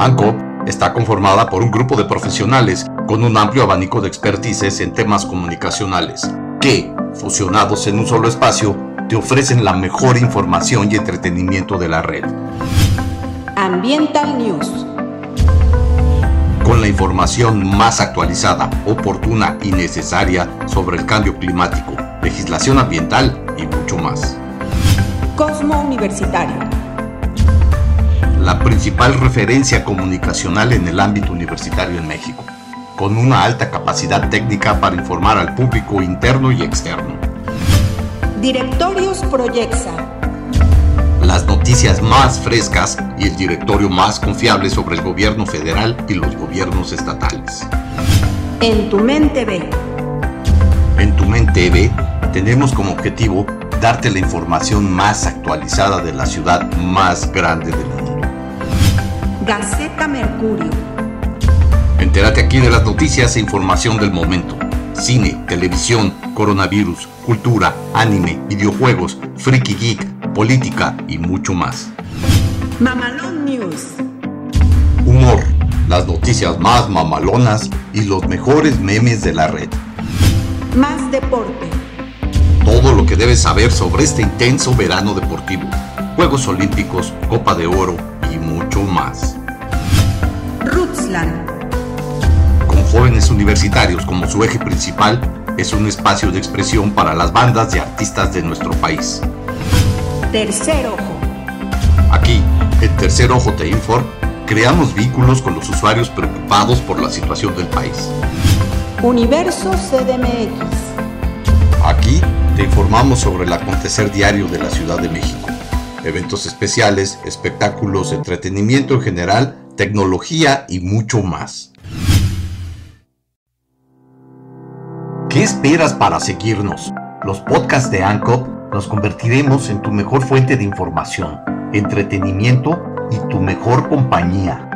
ANCOP está conformada por un grupo de profesionales con un amplio abanico de expertices en temas comunicacionales, que, fusionados en un solo espacio, te ofrecen la mejor información y entretenimiento de la red. Ambiental News. Con la información más actualizada, oportuna y necesaria sobre el cambio climático, legislación ambiental y mucho más. Cosmo Universitario. La principal referencia comunicacional en el ámbito universitario en México, con una alta capacidad técnica para informar al público interno y externo. Directorios Proyecta. Las noticias más frescas y el directorio más confiable sobre el gobierno federal y los gobiernos estatales. En tu mente ve. En tu mente ve tenemos como objetivo darte la información más actualizada de la ciudad más grande del mundo. Gaceta Mercurio. Entérate aquí de las noticias e información del momento. Cine, televisión, coronavirus, cultura, anime, videojuegos, freaky geek, política y mucho más. Mamalón News. Humor, las noticias más mamalonas y los mejores memes de la red. Más deporte todo lo que debes saber sobre este intenso verano deportivo, Juegos Olímpicos, Copa de Oro mucho más. Rootsland. Con jóvenes universitarios como su eje principal, es un espacio de expresión para las bandas y artistas de nuestro país. Tercer Ojo. Aquí, en Tercer Ojo te informa, creamos vínculos con los usuarios preocupados por la situación del país. Universo CDMX. Aquí te informamos sobre el acontecer diario de la Ciudad de México. Eventos especiales, espectáculos, entretenimiento en general, tecnología y mucho más. ¿Qué esperas para seguirnos? Los podcasts de ANCOP nos convertiremos en tu mejor fuente de información, entretenimiento y tu mejor compañía.